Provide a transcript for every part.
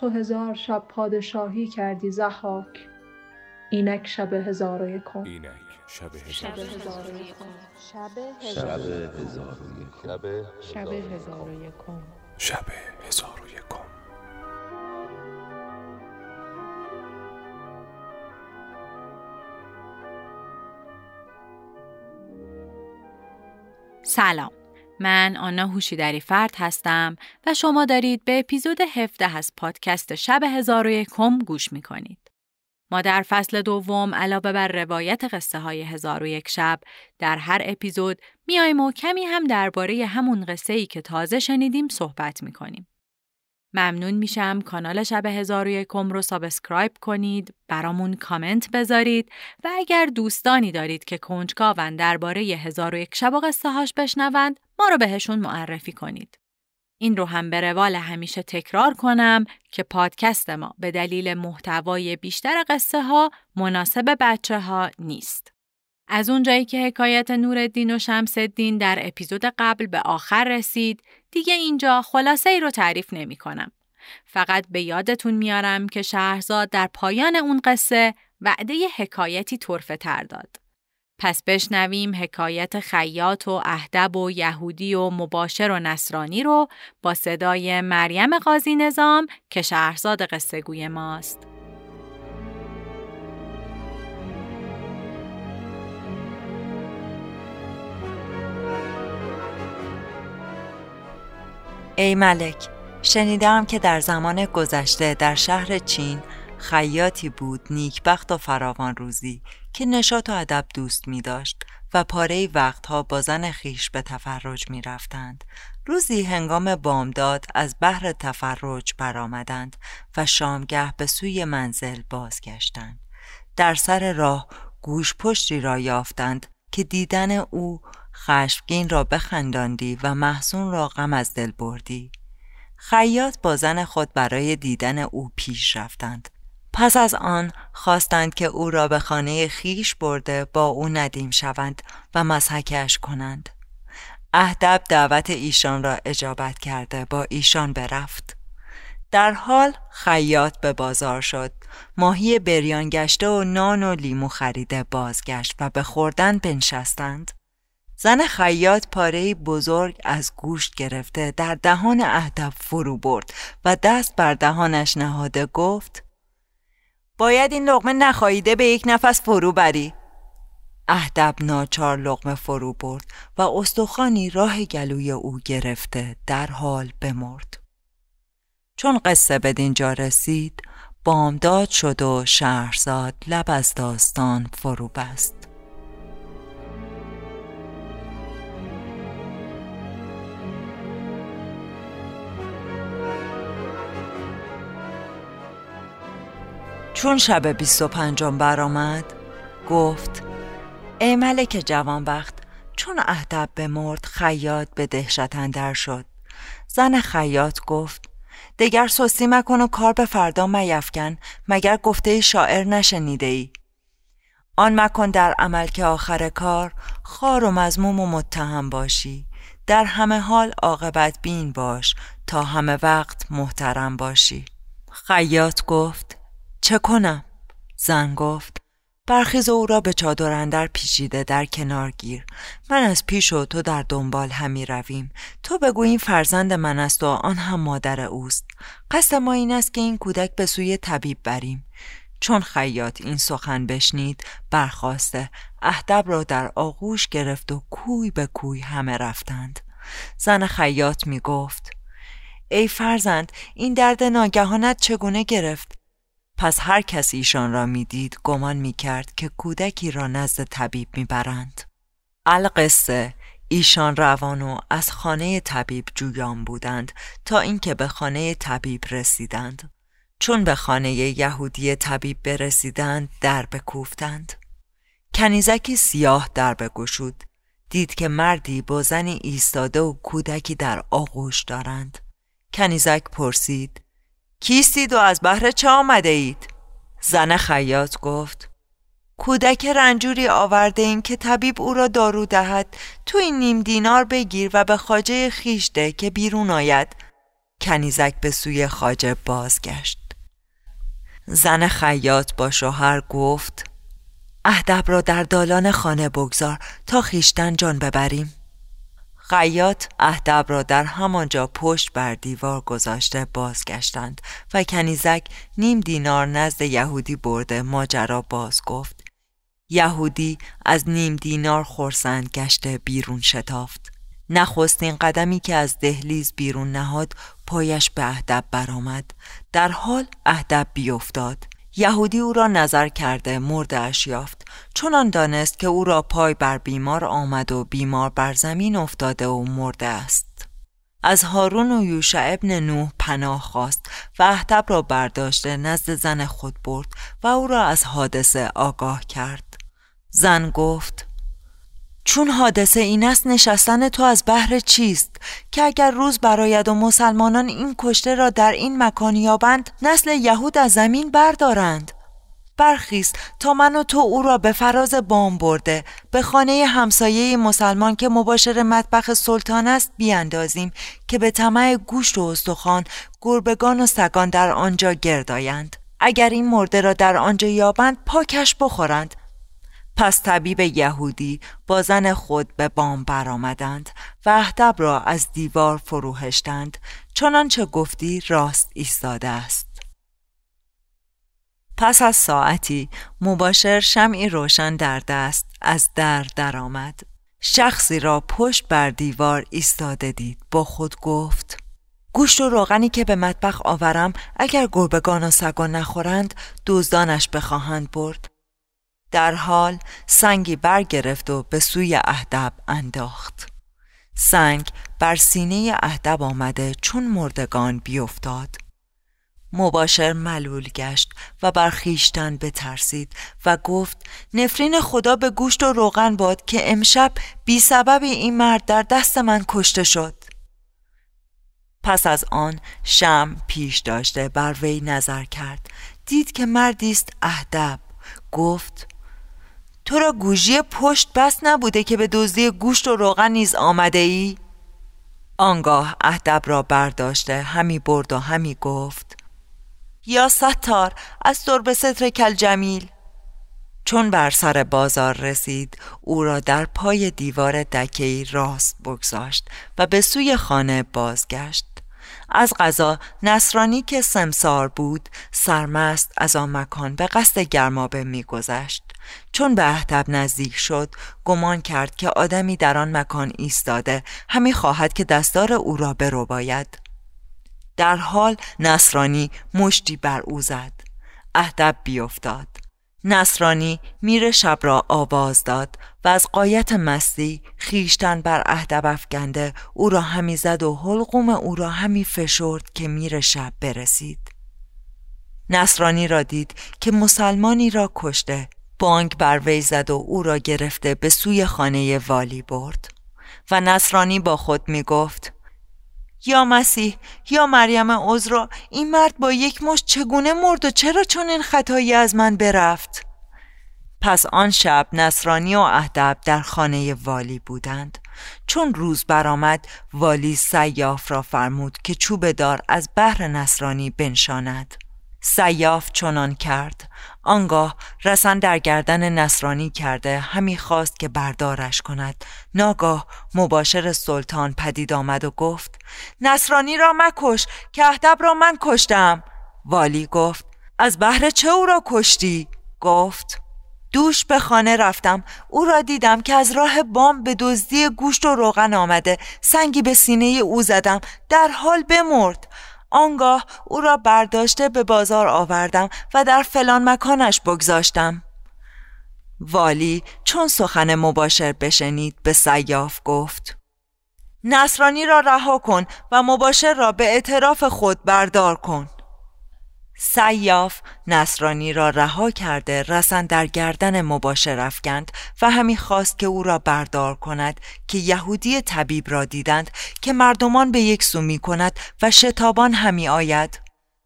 تو هزار شب پادشاهی کردی زحاک اینک شب هزار و یکم اینک شب شب هزار و یکم شب شب هزار و یکم شب هزار و یکم شب هزار و یکم سلام. من آنا هوشیدری فرد هستم و شما دارید به اپیزود 17 از پادکست شب هزار و یکم گوش می کنید. ما در فصل دوم علاوه بر روایت قصه های هزار و یک شب در هر اپیزود میایم و کمی هم درباره همون قصه ای که تازه شنیدیم صحبت می کنیم. ممنون میشم کانال شب هزار و یکم رو subscribe کنید، برامون کامنت بذارید و اگر دوستانی دارید که کنجکاون درباره هزار و یک شب و قصه هاش بشنوند ما رو بهشون معرفی کنید. این رو هم به روال همیشه تکرار کنم که پادکست ما به دلیل محتوای بیشتر قصه ها مناسب بچه ها نیست. از اونجایی که حکایت نورالدین و شمس الدین در اپیزود قبل به آخر رسید، دیگه اینجا خلاصه ای رو تعریف نمی کنم. فقط به یادتون میارم که شهرزاد در پایان اون قصه وعده حکایتی طرفه تر داد. پس بشنویم حکایت خیاط و اهدب و یهودی و مباشر و نصرانی رو با صدای مریم قاضی نظام که شهرزاد قصه گوی ماست. ای ملک شنیدم که در زمان گذشته در شهر چین خیاطی بود نیکبخت و فراوان روزی که نشاط و ادب دوست می داشت و پاره وقتها با زن خیش به تفرج می رفتند. روزی هنگام بامداد از بحر تفرج برآمدند و شامگه به سوی منزل بازگشتند. در سر راه گوش پشتی را یافتند که دیدن او خشمگین را بخنداندی و محسون را غم از دل بردی خیاط با زن خود برای دیدن او پیش رفتند پس از آن خواستند که او را به خانه خیش برده با او ندیم شوند و مسحکش کنند. اهدب دعوت ایشان را اجابت کرده با ایشان برفت. در حال خیاط به بازار شد. ماهی بریان گشته و نان و لیمو خریده بازگشت و به خوردن بنشستند. زن خیاط پاره بزرگ از گوشت گرفته در دهان اهدب فرو برد و دست بر دهانش نهاده گفت باید این لغمه نخواهیده به یک نفس فرو بری. اهدب ناچار لغمه فرو برد و استخوانی راه گلوی او گرفته در حال بمرد. چون قصه به دینجا رسید بامداد شد و شهرزاد لب از داستان فرو بست. چون شب بیست و پنجم برآمد گفت ای ملک جوانبخت چون اهدب بمرد خیاط به دهشت اندر شد. زن خیاط گفت دگر سستی مکن و کار به فردا میفکن مگر گفته شاعر نشنیده ای؟ آن مکن در عمل که آخر کار خار و مزموم و متهم باشی. در همه حال عاقبت بین باش تا همه وقت محترم باشی. خیاط گفت چه کنم؟ زن گفت. برخیز او را به چادر اندر پیچیده در کنار گیر. من از پیش و تو در دنبال همی رویم. تو بگو این فرزند من است و آن هم مادر اوست. قصد ما این است که این کودک به سوی طبیب بریم. چون خیاط این سخن بشنید برخواسته. اهدب را در آغوش گرفت و کوی به کوی همه رفتند. زن خیاط می گفت. ای فرزند این درد ناگهانت چگونه گرفت؟ پس هر کس ایشان را می‌دید گمان می‌کرد که کودکی را نزد طبیب می‌برند. القصه ایشان روان و از خانه طبیب جویان بودند تا اینکه به خانه طبیب رسیدند. چون به خانه یهودی طبیب برسیدند در بکوفتند. کنیزکی سیاه در بگشود. دید که مردی با زنی ایستاده و کودکی در آغوش دارند. کنیزک پرسید کیستید و از بهر چه آمده اید؟ زن خیاط گفت. کودک رنجوری آورده این که طبیب او را دارو دهد تو این نیم دینار بگیر و به خاجه خیش ده که بیرون آید. کنیزک به سوی خاجه بازگشت. زن خیاط با شوهر گفت اهدب را در دالان خانه بگذار تا خیشتن جان ببریم. خیاط اهدب را در همانجا پشت بر دیوار گذاشته بازگشتند و کنیزک نیم دینار نزد یهودی برده ماجرا باز گفت. یهودی از نیم دینار خورسند گشته بیرون شتافت. نخستین قدمی که از دهلیز بیرون نهاد پایش به اهدب برآمد. در حال اهدب بیفتاد یهودی او را نظر کرده اش یافت. چنان دانست که او را پای بر بیمار آمد و بیمار بر زمین افتاده و مرده است. از هارون و یوشع ابن نوح پناه خواست و اهدب را برداشته نزد زن خود برد و او را از حادثه آگاه کرد. زن گفت چون حادثه این است نشستن تو از بحر چیست؟ که اگر روز براید و مسلمانان این کشته را در این مکان یابند نسل یهود از زمین بردارند. برخیست تا من و تو او را به فراز بام برده به خانه همسایه مسلمان که مباشر مطبخ سلطان است بیاندازیم که به طمع گوشت و استخوان گربگان و سگان در آنجا گردایند. اگر این مرده را در آنجا یابند پاکش بخورند. پس طبیب یهودی با زن خود به بام برآمدند و اهدب را از دیوار فروهشتند چنانچه گفتی راست ایستاده است. پس از ساعتی مباشر شمعی روشن در دست از در درآمد. شخصی را پشت بر دیوار ایستاده دید. با خود گفت گوشت و روغنی که به مطبخ آورم اگر گربگان و سگان نخورند دزدانش بخواهند برد. در حال سنگی برگرفت و به سوی اهدب انداخت. سنگ بر سینه اهدب آمده چون مردگان بیفتاد. مباشر ملول گشت و بر خیشتن بترسید و گفت نفرین خدا به گوشت و روغن باد که امشب بی سبب این مرد در دست من کشته شد. پس از آن شم پیش داشته بر وی نظر کرد. دید که مردی است اهدب. گفت تو را گوژی پشت بس نبوده که به دزدی گوشت و روغن نیز آمده ای؟ آنگاه اهدب را برداشته همی برد و همی گفت یا ستار از به ستر کل جمیل چون بر سر بازار رسید او را در پای دیوار دکهی راست بگذاشت و به سوی خانه بازگشت. از غذا نصرانی که سمسار بود سرمست از آن مکان به قصد گرمابه میگذشت. چون به اهدب نزدیک شد گمان کرد که آدمی در آن مکان ایستاده همی خواهد که دستار او را برو باید در حال نصرانی مشتی بر او زد. اهدب بیفتاد. نصرانی میر شب را آواز داد و از قایت مستی خیشتن بر اهدب افگنده او را همی زد و حلقوم او را همی فشرد که میر شب برسید. نصرانی را دید که مسلمانی را کشته بانک بر وی زد و او را گرفته به سوی خانه والی برد و نصرانی با خود می گفت یا مسیح یا مریم عذرا این مرد با یک مش چگونه مرد و چرا چون این خطایی از من برفت؟ پس آن شب نصرانی و اهدب در خانه والی بودند. چون روز برآمد والی سیاف را فرمود که چوب دار از بحر نصرانی بنشاند. سیاف چنان کرد. آنگاه رسن در گردن نصرانی کرده همی خواست که بردارش کند. ناگاه مباشر سلطان پدید آمد و گفت نصرانی را مکش که اهدب را من کشتم. والی گفت از بهر چه او را کشتی؟ گفت دوش به خانه رفتم. او را دیدم که از راه بام به دزدی گوشت و روغن آمده. سنگی به سینه او زدم. در حال بمرد. آنگاه او را برداشته به بازار آوردم و در فلان مکانش بگذاشتم. والی چون سخن مباشر بشنید به سیاف گفت نصرانی را رها کن و مباشر را به اعتراف خود بردار کن. سیاف نصرانی را رها کرده رسن در گردن مباشر افکند و همی خواست که او را بردار کند که یهودی طبیب را دیدند که مردمان به یک سو می کند و شتابان همی آید.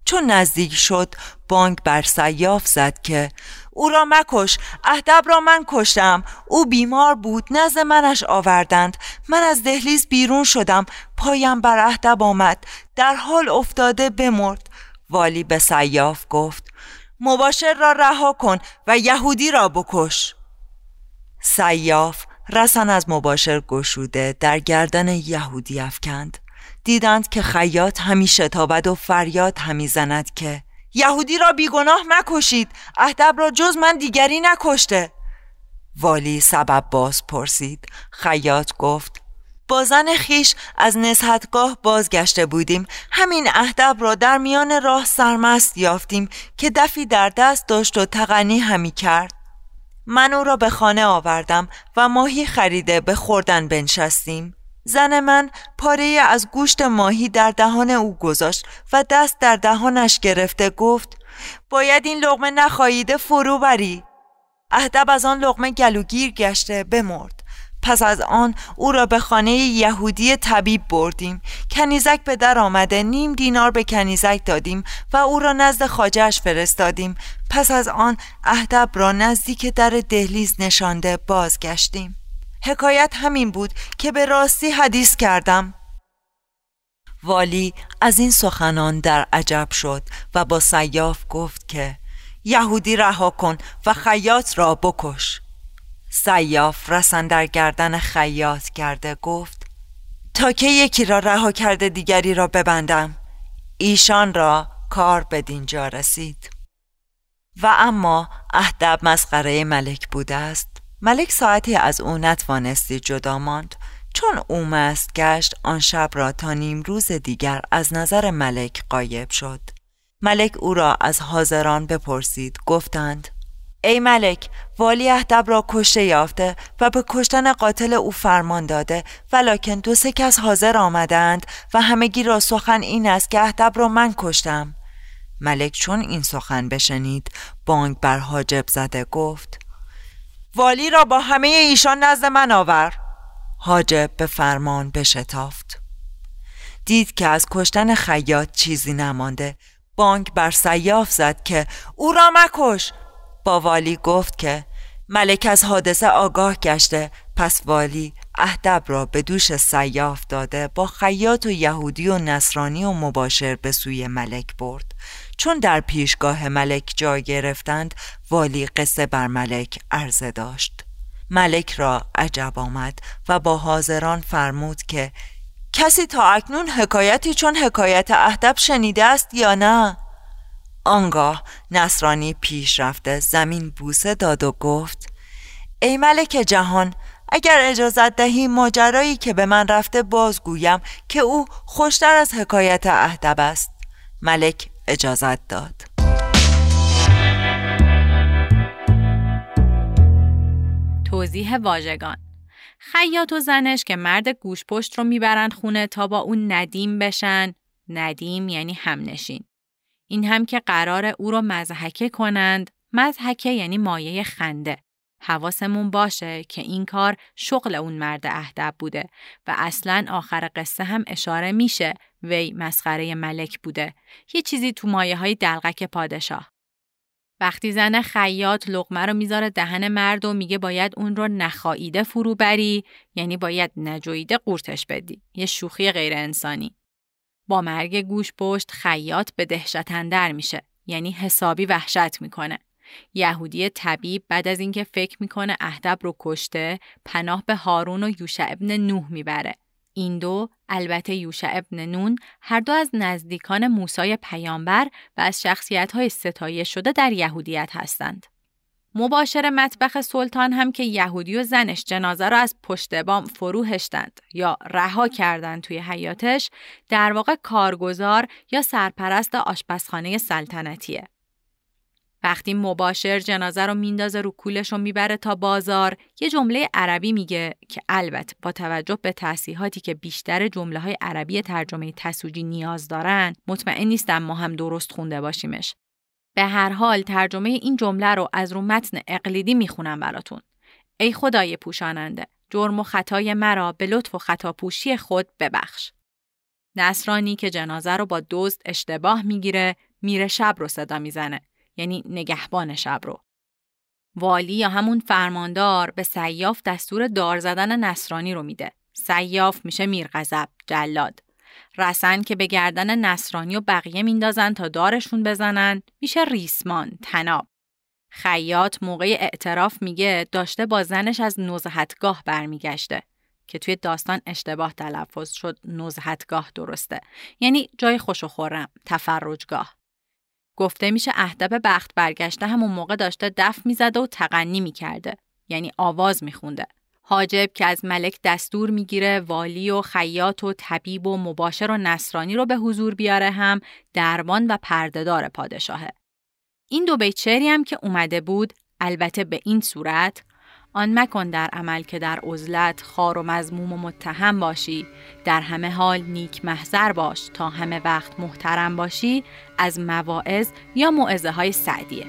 چون نزدیک شد بانک بر سیاف زد که او را مکش اهدب را من کشتم او بیمار بود نزد منش آوردند من از دهلیز بیرون شدم پایم بر اهدب آمد در حال افتاده بمرد. والی به سیاف گفت مباشر را رها کن و یهودی را بکش. سیاف رسن از مباشر گشوده در گردن یهودی افکند. دیدند که خیاط همیشه تابد و فریاد همی زند که یهودی را بیگناه مکشید اهدب را جز من دیگری نکشته. والی سبب باز پرسید. خیاط گفت با زن خیش از نزهتگاه بازگشته بودیم. همین اهدب را در میان راه سرمست یافتیم که دفی در دست داشت و تغنی همی کرد. من او را به خانه آوردم و ماهی خریده به خوردن بنشستیم. زن من پاره از گوشت ماهی در دهان او گذاشت و دست در دهانش گرفته گفت باید این لغمه نخواهیده فرو بری. اهدب از آن لغمه گلوگیر گشته بمرد. پس از آن او را به خانه یهودی طبیب بردیم. کنیزک به در آمده نیم دینار به کنیزک دادیم و او را نزد خاجش فرستادیم. پس از آن اهدب را نزدیک در دهلیز نشانده بازگشتیم. حکایت همین بود که به راستی حدیث کردم. والی از این سخنان در عجب شد و با سیاف گفت که یهودی رها کن و خیاط را بکش. سیاف رسن در گردن خیاط کرده گفت تا که یکی را رها کرده دیگری را ببندم. ایشان را کار به دینجا رسید. و اما اهدب مسخره ملک بوده است. ملک ساعتی از او نتوانستی جدا ماند چون او مست گشت آن شب را تا نیم روز دیگر از نظر ملک قایب شد. ملک او را از حاضران بپرسید گفتند ای ملک والی اهدب را کشته یافته و به کشتن قاتل او فرمان داده. ولکن دو سه کس حاضر آمدند و همگی را سخن این است که اهدب را من کشتم. ملک چون این سخن بشنید بانگ بر حاجب زده گفت والی را با همه ایشان نزد من آور. حاجب به فرمان بشتافت. دید که از کشتن خیاط چیزی نمانده بانک بر سیاف زد که او را مکش. با والی گفت که ملک از حادثه آگاه گشته پس والی اهدب را به دوش سیاف داده با خیاط و یهودی و نصرانی و مباشر به سوی ملک برد. چون در پیشگاه ملک جای گرفتند والی قصه بر ملک عرضه داشت. ملک را عجب آمد و با حاضران فرمود که کسی تا اکنون حکایتی چون حکایت اهدب شنیده است یا نه؟ آنگاه نصرانی پیش رفته زمین بوسه داد و گفت ای ملک جهان اگر اجازت دهی ماجرایی که به من رفته بازگویم که او خوشتر از حکایت اهدب است. ملک اجازت داد. توضیح واژگان خیاط و زنش که مرد گوش پشت رو می‌برن خونه تا با اون ندیم بشن. ندیم یعنی همنشین. این هم که قرار او رو مزحکه کنند. مزحکه یعنی مایه خنده. حواسمون باشه که این کار شغل اون مرد اهدب بوده و اصلا آخر قصه هم اشاره میشه وی مسخره ملک بوده. یه چیزی تو مایه های دلغک پادشاه. وقتی زن خیاط لغمه رو می‌ذاره دهن مرد و میگه باید اون رو نخاییده فرو بری یعنی باید نجویده قورتش بدی. یه شوخی غیر انسانی. با مرگ گوش پشت خیاط به دهشت اندر میشه یعنی حسابی وحشت می‌کنه یهودی طبیب بعد از اینکه فکر می‌کنه اهدب رو کشته پناه به هارون و یوشع ابن نوح می‌بره این دو البته یوشع ابن نون هر دو از نزدیکان موسای پیامبر و از شخصیت های ستایه شده در یهودیت هستند. مباشر مطبخ سلطان هم که یهودی و زنش جنازه را از پشت بام فرو هشتند یا رها کردند توی حیاتش در واقع کارگزار یا سرپرست آشپزخانه سلطنتیه. وقتی مباشر جنازه رو میندازه رو کولش رو می‌بره تا بازار یه جمله عربی میگه که البته با توجه به تصیحاتی که بیشتر جمله های عربی ترجمه تسوجی نیاز دارن مطمئن نیستم ما هم درست خونده باشیمش به هر حال ترجمه این جمله رو از رو متن اقلیدی می‌خونم براتون. ای خدای پوشاننده جرم و خطای مرا به لطف و خطاپوشی خود ببخش. نصرانی که جنازه رو با دزد اشتباه می‌گیره میره شب رو صدا می‌زنه. یعنی نگهبان شب رو. والی یا همون فرماندار به سیاف دستور دار زدن نصرانی رو میده. سیاف میشه میرغضب جلاد. رسن که به گردن نصرانی و بقیه میندازن تا دارشون بزنن میشه ریسمان تناب. خیاط موقع اعتراف میگه داشته با زنش از نزهتگاه برمیگشته که توی داستان اشتباه تلفظ شد نزهتگاه درسته. یعنی جای خوش و خورم تفرجگاه. گفته میشه اهدب بخت برگشته همون موقع داشته دف می‌زده و تقنی می‌کرده یعنی آواز میخونده. حاجب که از ملک دستور می‌گیره والی و خیاط و طبیب و مباشر و نصرانی رو به حضور بیاره هم دربان و پردهدار پادشاهه. این دو بیت شعری هم که اومده بود البته به این صورت آن مکن در عمل که در عزلت خار و مزموم و متهم باشی در همه حال نیک محضر باش تا همه وقت محترم باشی از مواعظ یا معزه های سعدیه.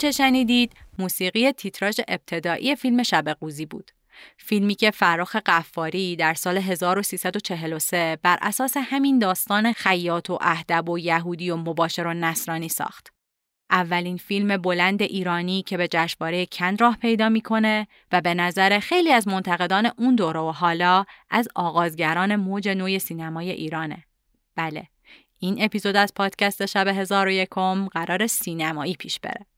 اون چه شنیدید موسیقی تیتراژ ابتدایی فیلم شب قوزی بود. فیلمی که فراخ قفاری در سال 1343 بر اساس همین داستان خیاط و اهدب و یهودی و مباشر و نصرانی ساخت. اولین فیلم بلند ایرانی که به جشنواره کن راه پیدا می‌کنه و به نظر خیلی از منتقدان اون دوره و حالا از آغازگران موج نوی سینمای ایرانه. بله، این اپیزود از پادکست شب هزار و یکم قرار سینمایی پیش بره.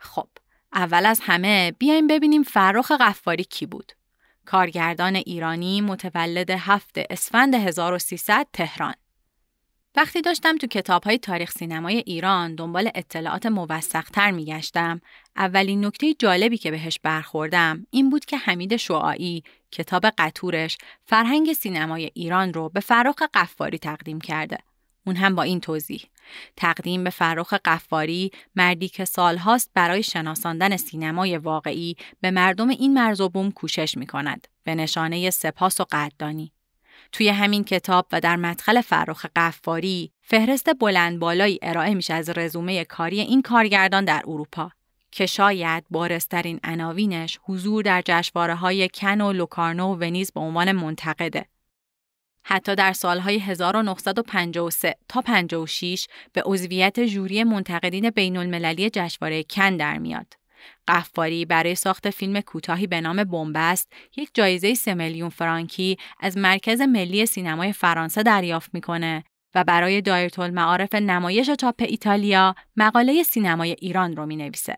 خب اول از همه بیایم ببینیم فرخ قفاری کی بود. کارگردان ایرانی متولد هفت اسفند 1300 تهران. وقتی داشتم تو کتاب های تاریخ سینمای ایران دنبال اطلاعات موثقتر میگشتم اولین نکته جالبی که بهش برخوردم این بود که حمید شعاعی کتاب قطورش فرهنگ سینمای ایران رو به فرخ قفاری تقدیم کرده. اون هم با این توضیح تقدیم به فرخ قفاری مردی که سالهاست برای شناساندن سینمای واقعی به مردم این مرز و بوم کوشش می کند به نشانه سپاس و قدردانی. توی همین کتاب و در مدخل فرخ قفاری فهرست بلند بالایی ارائه میشه از رزومه کاری این کارگردان در اروپا که شاید بارسترین عناوینش حضور در جشنواره های کن و لوکارنو و ونیز به عنوان منتقده حتی در سالهای 1953 تا 56 به عضویت جوری منتقدین بین المللی جشنواره کن در میاد. قفاری برای ساخت فیلم کوتاهی به نام بنبست یک جایزه 3 میلیون فرانکی از مرکز ملی سینمای فرانسه دریافت می‌کنه و برای دایره المعارف نمایش تاپ ایتالیا مقاله سینمای ایران رو می نویسه.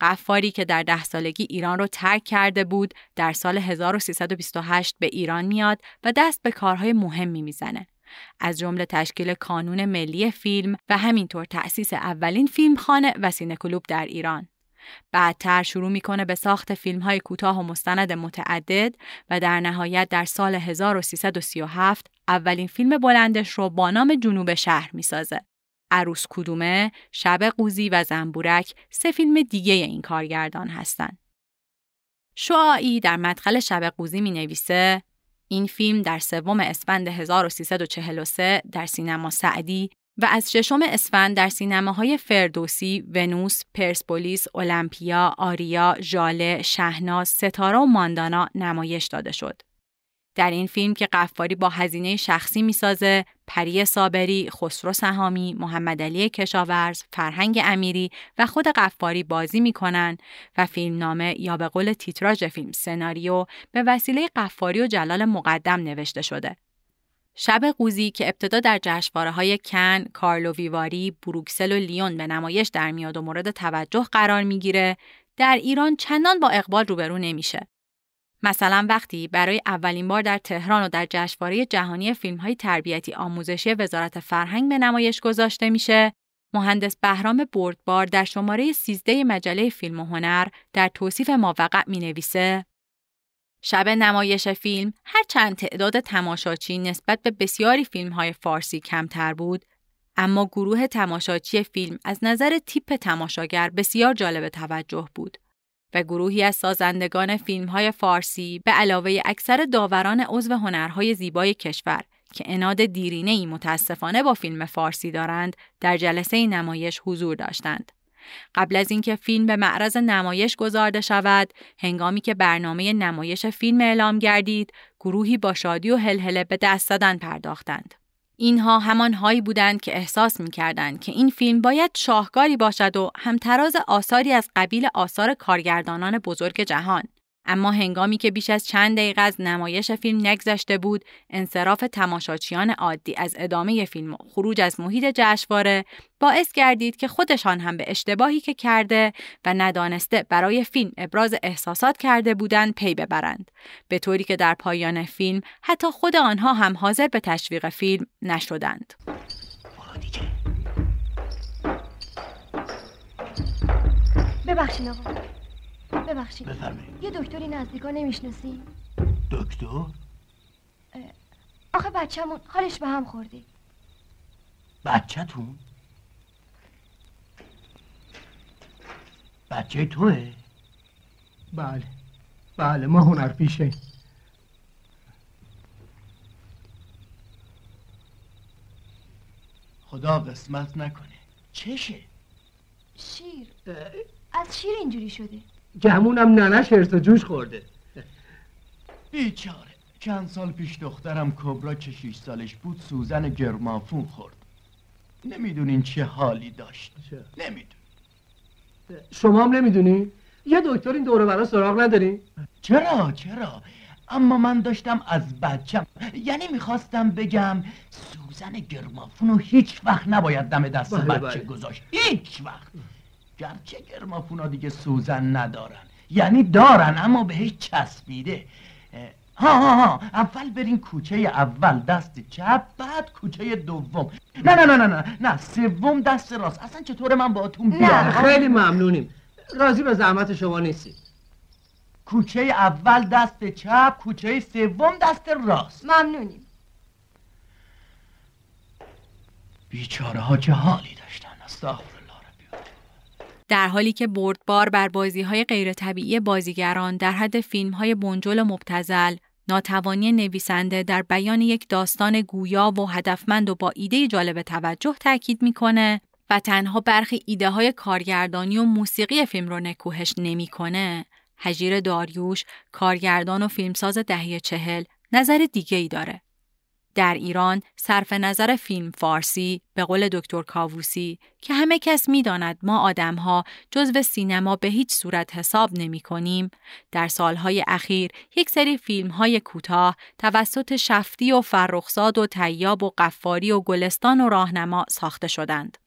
قفاری که در ده سالگی ایران رو ترک کرده بود در سال 1328 به ایران میاد و دست به کارهای مهمی می‌زنه. از جمله تشکیل کانون ملی فیلم و همینطور تأسیس اولین فیلمخانه و سینکلوب در ایران. بعدتر شروع می‌کنه به ساخت فیلم های کوتاه و مستند متعدد و در نهایت در سال 1337 اولین فیلم بلندش رو با نام جنوب شهر می‌سازه. عروس کدومه، شب قوزی و زنبورک سه فیلم دیگه این کارگردان هستند. شعاعی در مدخل شب قوزی می نویسه این فیلم در سوم اسفند 1343 در سینما سعدی و از ششم اسفند در سینماهای فردوسی، ونوس، پرسپولیس، المپیا، آریا، ژاله، شهناز، ستاره و ماندانا نمایش داده شد. در این فیلم که قفاری با هزینه شخصی می‌سازه، پری صابری، خسرو سهامی، محمد علی کشاورز، فرهنگ امیری و خود قفاری بازی می‌کنن و فیلم نامه یا به قول تیتراژ فیلم سناریو به وسیله قفاری و جلال مقدم نوشته شده. شب قوزی که ابتدا در جشنواره های کن، کارلو ویواری، بروکسل و لیون به نمایش در میاد و مورد توجه قرار می‌گیره، در ایران چندان با اقبال روبرو نمیشه. مثلا وقتی برای اولین بار در تهران و در جشنواره جهانی فیلم‌های تربیتی آموزشی وزارت فرهنگ به نمایش گذاشته میشه، مهندس بهرام بردبار در شماره 13 مجله فیلم و هنر در توصیف ماوقع می نویسه شب نمایش فیلم هرچند تعداد تماشاچی نسبت به بسیاری فیلم های فارسی کمتر بود اما گروه تماشاچی فیلم از نظر تیپ تماشاگر بسیار جالب توجه بود. و گروهی از سازندگان فیلم های فارسی به علاوه اکثر داوران عضو هنرهای زیبای کشور که اناد دیرینه ای متاسفانه با فیلم فارسی دارند در جلسه نمایش حضور داشتند. قبل از اینکه فیلم به معرض نمایش گذارده شود، هنگامی که برنامه نمایش فیلم اعلام گردید، گروهی با شادی و هلهله به دست دادن پرداختند. اینها همان هایی بودند که احساس می کردند که این فیلم باید شاهکاری باشد و همتراز آثاری از قبیل آثار کارگردانان بزرگ جهان. اما هنگامی که بیش از چند دقیقه از نمایش فیلم نگذشته بود انصراف تماشاچیان عادی از ادامه فیلم و خروج از محیط جشنواره باعث گردید که خودشان هم به اشتباهی که کرده و ندانسته برای فیلم ابراز احساسات کرده بودند پی ببرند. به طوری که در پایان فیلم حتی خود آنها هم حاضر به تشویق فیلم نشدند. ببخشید آقا. ببخشید. یه دکتری نزدیکا نمی‌شناسی؟ دکتر؟ آخه بچه‌مون حالش به هم خورده. بچه‌تون؟ بچه توه؟ بله. بله ما هنر پیشه. خدا قسمت نکنه. چشه؟ شیر. از شیر اینجوری شده. گمونم ننش هرس جوش خورده. بیچاره. چند سال پیش دخترم کبرا که شیش سالش بود سوزن گرمافون خورد. نمی‌دونین چه حالی داشت. نمیدون شما هم نمی‌دونی؟ یه دکتر این دوره برا سراغ نداری؟ چرا؟ چرا؟ اما من داشتم از بچم یعنی می‌خواستم بگم سوزن گرمافون رو هیچ وقت نباید دم دست بله بچه بله. گذاشت. هیچ وقت. گرچه گرمافونا دیگه سوزن ندارن. یعنی دارن اما بهش چسبیده. ها ها ها اول برین کوچه اول دست چپ بعد کوچه دوم. نه نه نه نه نه نه سوم دست راست. اصلا چطور من باهاتون بیام خیلی ممنونیم. راضی به زحمت شما نیستی کوچه اول دست چپ کوچه سوم دست راست. ممنونیم. بیچاره ها چه حالی داشتن؟ استغفر در حالی که بردبار بر بازی های غیر طبیعی بازیگران در حد فیلم های بنجل و مبتزل ناتوانی نویسنده در بیان یک داستان گویا و هدفمند و با ایده جالب توجه تاکید می‌کنه و تنها برخی ایده های کارگردانی و موسیقی فیلم رو نکوهش نمی‌کنه. هجیر داریوش کارگردان و فیلمساز دهه چهل نظر دیگه ای داره. در ایران صرف نظر فیلم فارسی به قول دکتر کاووسی که همه کس می‌داند ما آدمها جزو سینما به هیچ صورت حساب نمی کنیم در سالهای اخیر یک سری فیلم های کوتاه توسط شفتی و فرخزاد و تیاب و قفاری و گلستان و راهنما ساخته شدند.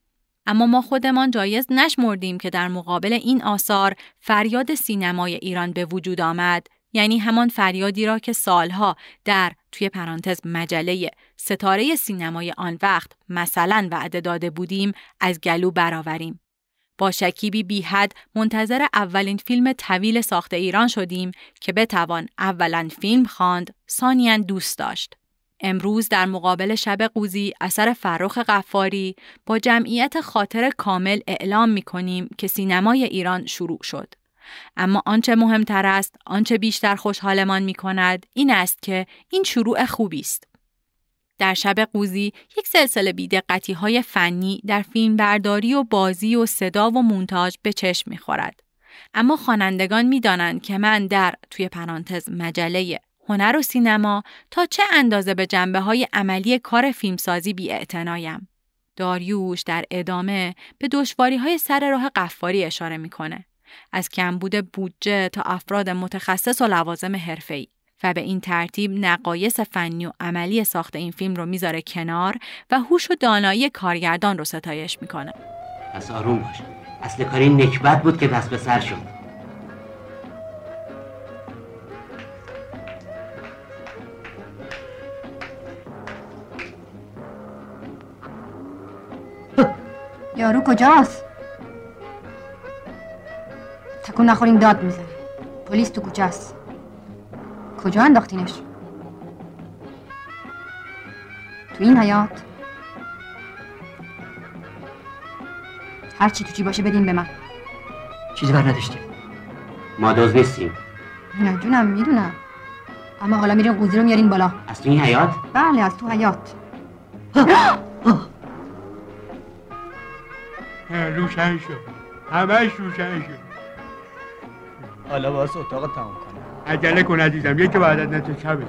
اما ما خودمان جایز نشمردیم که در مقابل این آثار فریاد سینمای ایران به وجود آمد یعنی همان فریادی را که سالها در توی پرانتز مجله ستاره سینمای آن وقت مثلا وعده داده بودیم از گلو برآوریم با شکیبی بیحد منتظر اولین فیلم طویل ساخت ایران شدیم که بتوان اولا فیلم خواند، ثانیا دوست داشت. امروز در مقابل شب قوزی اثر فرخ قفاری با جمعیت خاطر کامل اعلام می کنیم که سینمای ایران شروع شد. اما آنچه مهمتر است، آنچه بیشتر خوشحالمان می کند، این است که این شروع خوبی است. در شب قوزی یک سلسله بیدقتی های فنی در فیلم برداری و بازی و صدا و مونتاژ به چشم می خورد. اما خوانندگان می دانند که من در توی پرانتز مجله هنر و سینما تا چه اندازه به جنبه های عملی کار فیلمسازی بی اعتنایم. داریوش در ادامه به دشواری های سر راه قفاری اشاره می‌کنه. از کمبود بودجه تا افراد متخصص و لوازم حرفه‌ای و به این ترتیب نقایص فنی و عملی ساخت این فیلم رو می‌ذاره کنار و هوش و دانایی کارگردان رو ستایش می‌کنه. پس آروم باش. اصل کاری نکبت بود که دست به سر شد. یارو کجاست؟ تکون نخورین داد می‌زنه پلیس تو کوچه است. کجا انداختینش؟ تو این حیات هر چی تو چی باشه بدین به من. چیزی بر نداشتیم. ما دوز نیستیم. نه جونم می‌دونم. اما حالا میرین قوزی رو میارین بالا. از تو این حیات؟ بله از تو حیات روشن شد همش روشن شد حالا باز اتاق تمام کنم. عجله کن عزیزم یکی بعد از نتو شبه.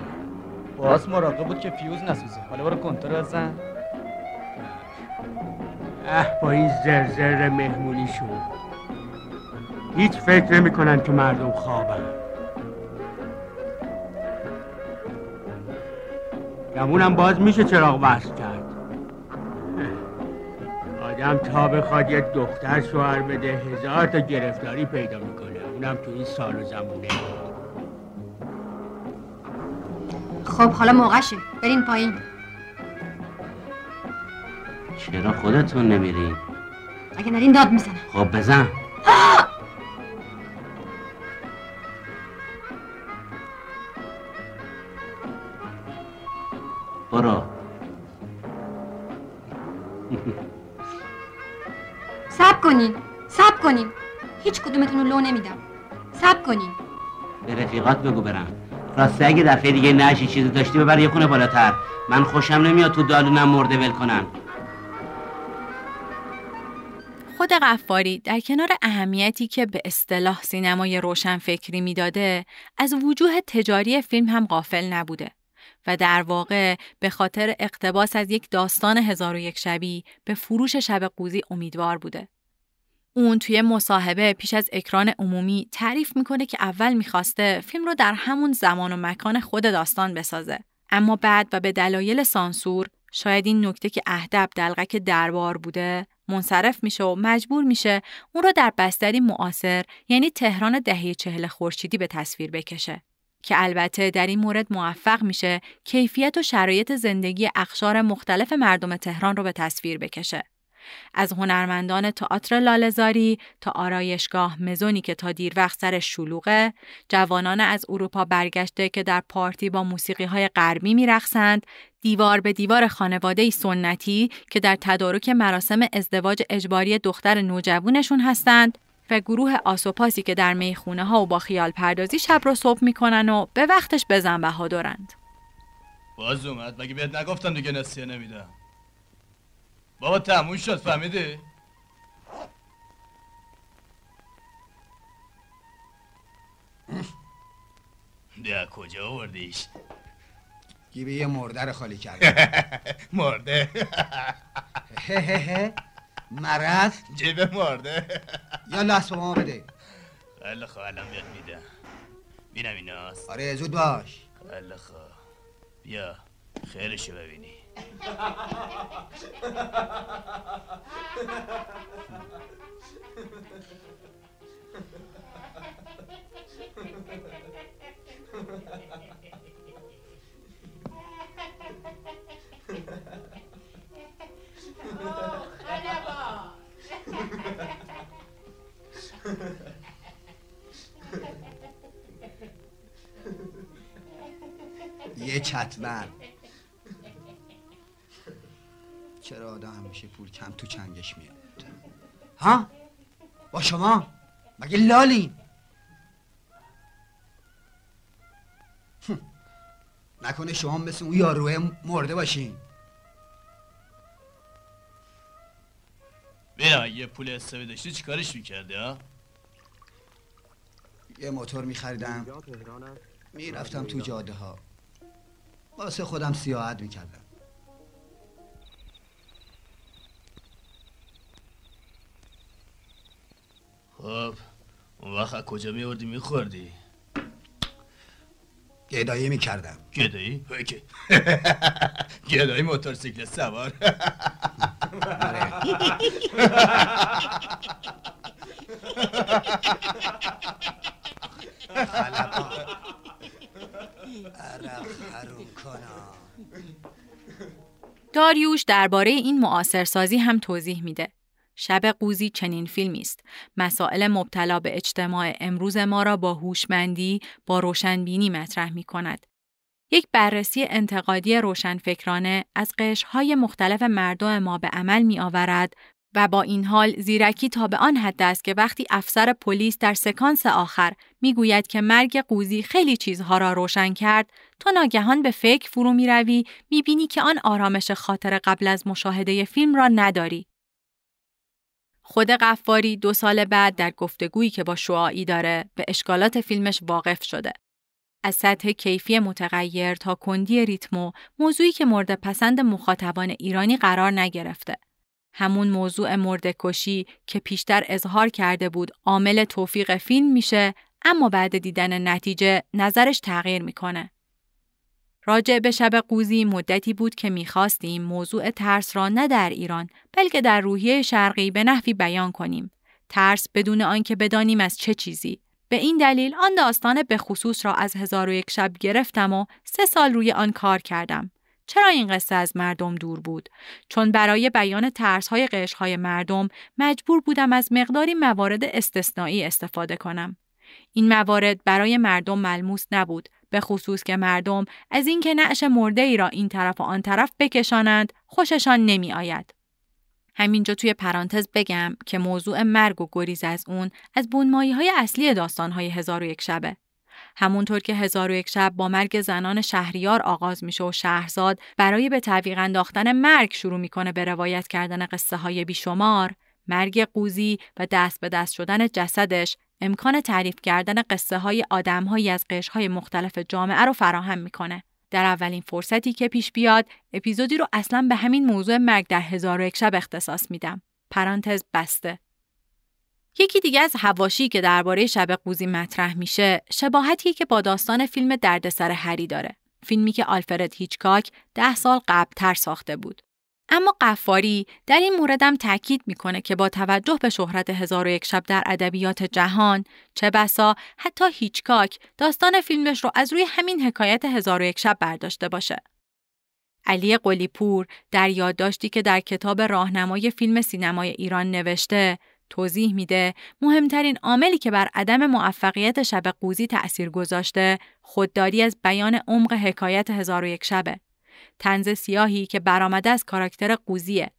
باز مراقب بود که فیوز نسوزه. حالا برو کنتر بزن اه با این زرزر مهمونی شد هیچ فکر نمی کنن که مردم خوابن. گمونم باز میشه چراغ وصل کرد. آدم تا بخواد یک دختر شوهر بده هزار تا گرفتاری پیدا می‌کنه. اونم تو این سال و زمونه. خب حالا موقعشه. برین پایین. چرا خودتون نمیرین؟ اگه نرین داد می‌زنم. خب بزن. بگو برم. راسته اگه دفعه دیگه نشی چیزی داشتی ببر یه خونه بالاتر. من خوشم نمیاد تو دالونم مرده ول کنن خود قفاری در کنار اهمیتی که به اصطلاح سینمای روشن فکری می‌داده از وجوه تجاری فیلم هم غافل نبوده و در واقع به خاطر اقتباس از یک داستان هزار و یک شبی به فروش شب قوزی امیدوار بوده. اون توی مصاحبه پیش از اکران عمومی تعریف می‌کنه که اول می‌خواسته فیلم رو در همون زمان و مکان خود داستان بسازه. اما بعد و به دلایل سانسور شاید این نکته که اهدب دلغک دربار بوده منصرف میشه و مجبور میشه اون رو در بستری معاصر یعنی تهران دهه چهل خورشیدی به تصویر بکشه. که البته در این مورد موفق میشه کیفیت و شرایط زندگی اخشار مختلف مردم تهران رو به تصویر بکشه. از هنرمندان تئاتر لالزاری تا آرایشگاه مزونی که تا دیر وقت سر شلوغه، جوانان از اروپا برگشته که در پارتی با موسیقی های غربی میرقصند، دیوار به دیوار خانواده سنتی که در تدارک مراسم ازدواج اجباری دختر نوجوانشون هستند و گروه آسوپاسی که در می‌خونه ها و با خیال پردازی شب رو صبح می‌کنن و به وقتش بزن بهادرند. باز اومد مگه بهت نگفتم دیگه نسیه نمیدم بابا تموم شد فهمیدی؟ ده کجا آوردیش؟ گیبه یه مرده رو خالی کرده مرده مرض جیب مرده یا لاس به ما بده خیلی خواه الان بیاد میدم بینم ایناست آره زود باش خیلی خواه بیا خیرشو ببینی یه چتمن چرا آدم همیشه پول کم تو چنگش میاد؟ ها؟ با شما؟ مگه لالین؟ هم. نکنه شما مثل اون یاروه مرده باشین. بیا یه پول حسابی داشتی چیکارش می‌کردی ها؟ یه موتور میخریدم. می‌رفتم تو جاده ها واسه خودم سیاحت می‌کردم. خب اون وقت از کجا میوردی؟ میخوردی؟ گدایی می‌کردم. گدایی؟ اوکی گدایی موتورسیکل سوار. داریوش درباره این معاصرسازی هم توضیح میده. شب قوزی چنین فیلمی است. مسائل مبتلا به اجتماع امروز ما را با هوشمندی، با روشنبینی مطرح می کند. یک بررسی انتقادی روشنفکرانه از قشرهای مختلف مردم ما به عمل می آورد و با این حال زیرکی تا به آن حد است که وقتی افسر پلیس در سکانس آخر می‌گوید که مرگ قوزی خیلی چیزها را روشن کرد تو ناگهان به فکر فرو می روی می بینی که آن آرامش خاطر قبل از مشاهده فیلم را نداری. خود قفاری دو سال بعد در گفتگویی که با شعاعی داره به اشکالات فیلمش واقف شده. از سطح کیفی متغیر تا کندی ریتمو موضوعی که مورد پسند مخاطبان ایرانی قرار نگرفته. همون موضوع مرد کشی که پیشتر اظهار کرده بود عامل توفیق فیلم میشه اما بعد دیدن نتیجه نظرش تغییر می‌کنه. راجع به شب قوزی مدتی بود که می‌خواستیم موضوع ترس را نه در ایران بلکه در روحیه شرقی به نحوی بیان کنیم. ترس بدون آنکه بدانیم از چه چیزی. به این دلیل آن داستان به خصوص را از هزار و یک شب گرفتم و سه سال روی آن کار کردم. چرا این قصه از مردم دور بود؟ چون برای بیان ترسهای قشرهای مردم مجبور بودم از مقداری موارد استثنایی استفاده کنم. این موارد برای مردم ملموس نبود به خصوص که مردم از اینکه نعش مرده ای را این طرف و آن طرف بکشانند خوششان نمی آید. همینجا توی پرانتز بگم که موضوع مرگ و گریز از اون از بونمایی های اصلی داستان های هزار و یک شبه. همونطور که هزار و یک شب با مرگ زنان شهریار آغاز میشه و شهرزاد برای به تعویق انداختن مرگ شروع می‌کنه به روایت کردن قصه های بیشمار، مرگ قوزی و دست به دست شدن جسدش امکان تعریف کردن قصه های آدم های از قشرهای مختلف جامعه رو فراهم می‌کنه. در اولین فرصتی که پیش بیاد اپیزودی رو اصلا به همین موضوع مرگ در هزار و یک شب اختصاص میدم. پرانتز بسته. یکی دیگه از هواشی که درباره شب قوزی مطرح میشه شباهتی که با داستان فیلم دردسر هری داره. فیلمی که آلفرد هیچکاک ده سال قبلتر ساخته بود. اما قفاری در این موردم تاکید می‌کنه که با توجه به شهرت هزار و یک شب در ادبیات جهان چه بسا حتی هیچکاک داستان فیلمش رو از روی همین حکایت هزار و یک شب برداشته باشه. علی قلیپور در یادداشتی که در کتاب راهنمای فیلم سینمای ایران نوشته توضیح میده مهمترین عاملی که بر عدم موفقیت شب قوزی تأثیر گذاشته خودداری از بیان عمق حکایت هزار و یک شبه. تنز سیاهی که برآمده از کاراکتر قوزیه.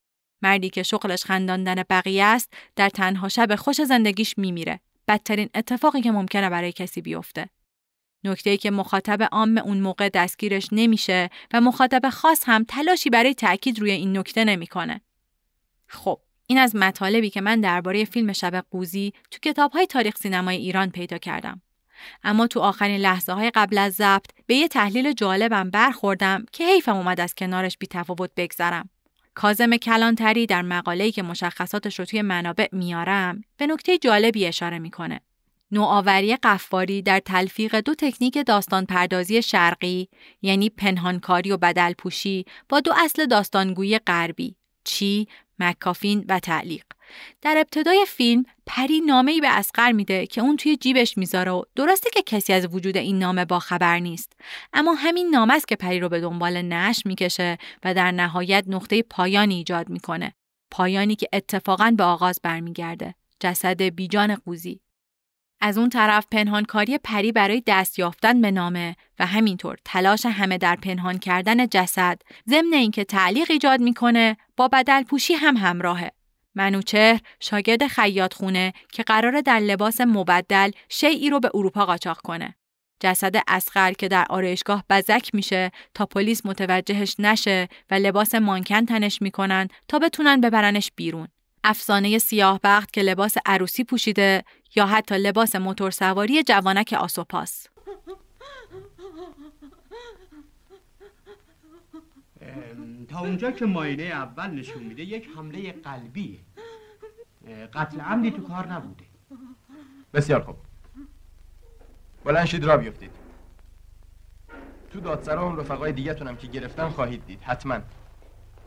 مردی که شغلش خنداندن بقیه است در تنها شب خوش زندگیش میمیره. بدترین اتفاقی که ممکنه برای کسی بیفته. نکته که مخاطب عام اون موقع دستگیرش نمیشه و مخاطب خاص هم تلاشی برای تاکید روی این نکته نمی‌کنه. خب این از مطالبی که من درباره فیلم شب قوزی تو کتابهای تاریخ سینمای ایران پیدا کردم. اما تو آخرین لحظه های قبل از ضبط به یه تحلیل جالبم برخوردم که حیفم اومد از کنارش بی تفاوت بگذرم. کازم کلانتری در مقاله‌ای که مشخصاتش رو توی منابع میارم به نکته جالبی اشاره می‌کنه. نوآوری قفاری در تلفیق دو تکنیک داستان پردازی شرقی یعنی پنهانکاری و بدل پوشی با دو اصل داستانگویی غربی چی مکافین و تعلیق. در ابتدای فیلم پری نامه ای به اسقر میده که اون توی جیبش می‌ذاره و درسته که کسی از وجود این نامه با خبر نیست اما همین نامه است که پری رو به دنبال نش می‌کشه و در نهایت نقطه پایانی ایجاد می‌کنه پایانی که اتفاقا به آغاز برمیگرده. جسد بیجان قوزی. از اون طرف پنهانکاری پری برای دست یافتن به نامه و همینطور تلاش همه در پنهان کردن جسد ضمن اینکه تعلیق ایجاد می‌کنه با بدل پوشی هم همراهه. منوچهر شاگرد خیاط خونه که قراره در لباس مبدل شیعی رو به اروپا قاچاق کنه. جسد اسقر که در آرایشگاه بزک میشه تا پلیس متوجهش نشه و لباس مانکن تنش می‌کنن تا بتونن ببرنش بیرون. افسانه سیاه بخت که لباس عروسی پوشیده یا حتی لباس موتورسواری جوانک آسوپاس. تا اونجا که ماینه اول نشون میده یک حمله قلبیه قتل عمدی تو کار نبوده. بسیار خوب. بلند شید را بیفتید. تو دادسرا اون رفقای دیگه تونم که گرفتن خواهید دید. حتما.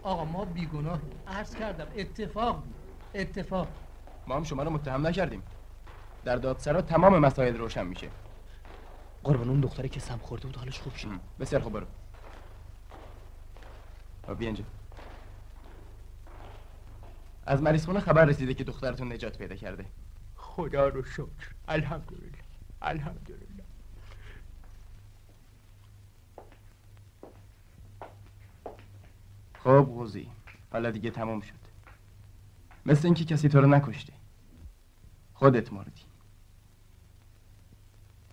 آقا ما بیگناه عرض کردم اتفاق بود. اتفاق. ما هم شما رو متهم نکردیم. در دادسرا تمام مسائل روشن میشه. قربان اون دختری که سم خورده بود حالش خوب شد. بسیار خوب برو. بیا اینجا. از مریض خونه خبر رسیده که دخترتون نجات پیدا کرده. خدا رو شکر. الحمدلله. الحمدلله. خب قوزی حالا دیگه تموم شد. مثل اینکه کسی تو رو نکشته. خودت مردی.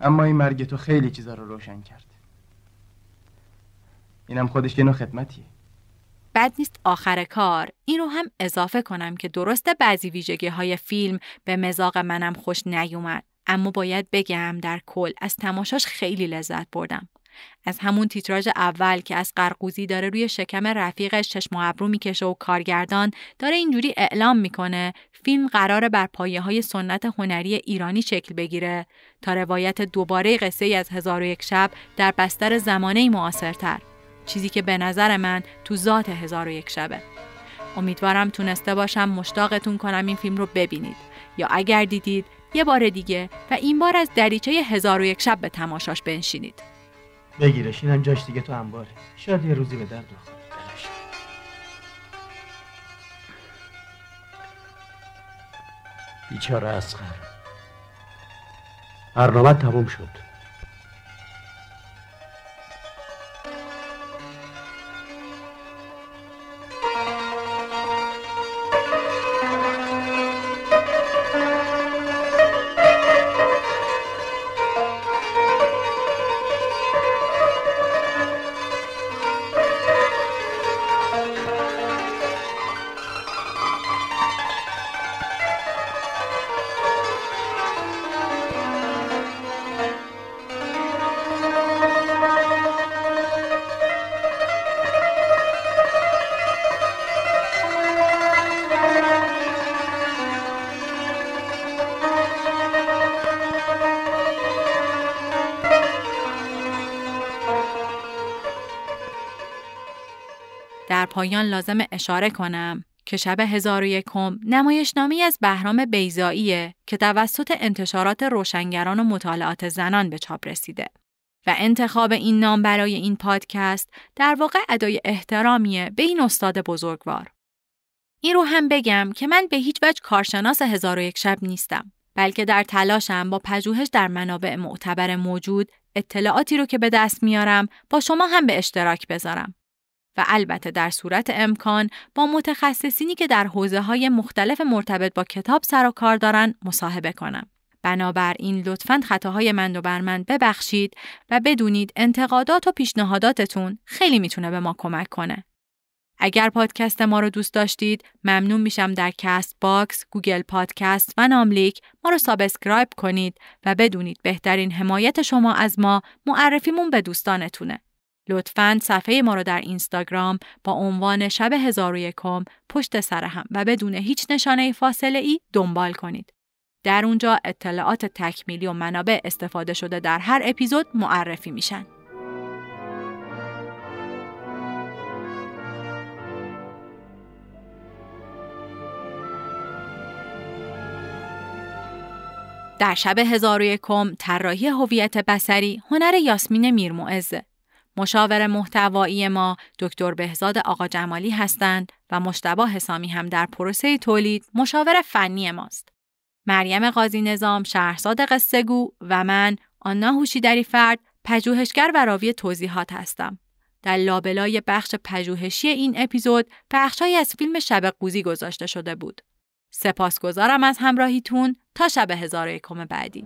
اما این مرگ تو خیلی چیزا رو روشن کرد. اینم خودش یه نوع خدمتیه. بد نیست آخر کار. این رو هم اضافه کنم که درسته بعضی ویژگی های فیلم به مزاق منم خوش نیومد اما باید بگم در کل از تماشاش خیلی لذت بردم. از همون تیتراژ اول که از قرقوزی داره روی شکم رفیقش چشم و ابرو می‌کشه و کارگردان داره اینجوری اعلام می‌کنه فیلم قرار بر پایه های سنت هنری ایرانی شکل بگیره. تا روایت دوباره قصه از هزار و یک شب در بستر زمانه معاصرتر. چیزی که به نظر من تو ذات هزار و یک شبه. امیدوارم تونسته باشم مشتاقتون کنم این فیلم رو ببینید. یا اگر دیدید یه بار دیگه و این بار از دریچه هزار و یک شب به تماشاش بنشینید. بگیرش اینم جاش دیگه تو انباره شاید یه روزی به درد بخوره. بیچاره اسخر برنامه تموم شد. پایان لازم اشاره کنم که شب هزار و یکم نمایشنامه از بهرام بیزاییه که توسط انتشارات روشنگران و مطالعات زنان به چاپ رسیده. و انتخاب این نام برای این پادکست در واقع ادای احترامیه به این استاد بزرگوار. این رو هم بگم که من به هیچ وجه کارشناس هزار و یک شب نیستم. بلکه در تلاشم با پژوهش در منابع معتبر موجود اطلاعاتی رو که به دست میارم با شما هم به اشتراک بذارم. و البته در صورت امکان با متخصصینی که در حوزه های مختلف مرتبط با کتاب سر و کار دارن مصاحبه کنم. بنابراین لطفاً خطاهای من رو بر من ببخشید و بدونید انتقادات و پیشنهاداتتون خیلی می‌تونه به ما کمک کنه. اگر پادکست ما رو دوست داشتید ممنون میشم در Castbox، Google Podcast و ناملیک ما رو subscribe کنید و بدونید بهترین حمایت شما از ما معرفیمون به دوستانتونه. لطفاً صفحه ما رو در اینستاگرام با عنوان شب هزار و یکم پشت سر هم و بدون هیچ نشانه فاصله ای دنبال کنید. در اونجا اطلاعات تکمیلی و منابع استفاده شده در هر اپیزود معرفی میشن. در شب هزار و یکم طراحی هویت بسری هنر یاسمین میرمعزه مشاور محتوایی ما دکتر بهزاد آقا جمالی هستند و مشتبه حسامی هم در پروسه تولید مشاور فنی ماست. مریم قاضی نظام شهرزاد قصهگو و من آنا هوشیدری فرد پژوهشگر و راوی توضیحات هستم. در لابلای بخش پژوهشی این اپیزود بخشهایی از فیلم شب قوزی گذاشته شده بود. سپاسگزارم از همراهیتون تا شب هزار یکم بعدی.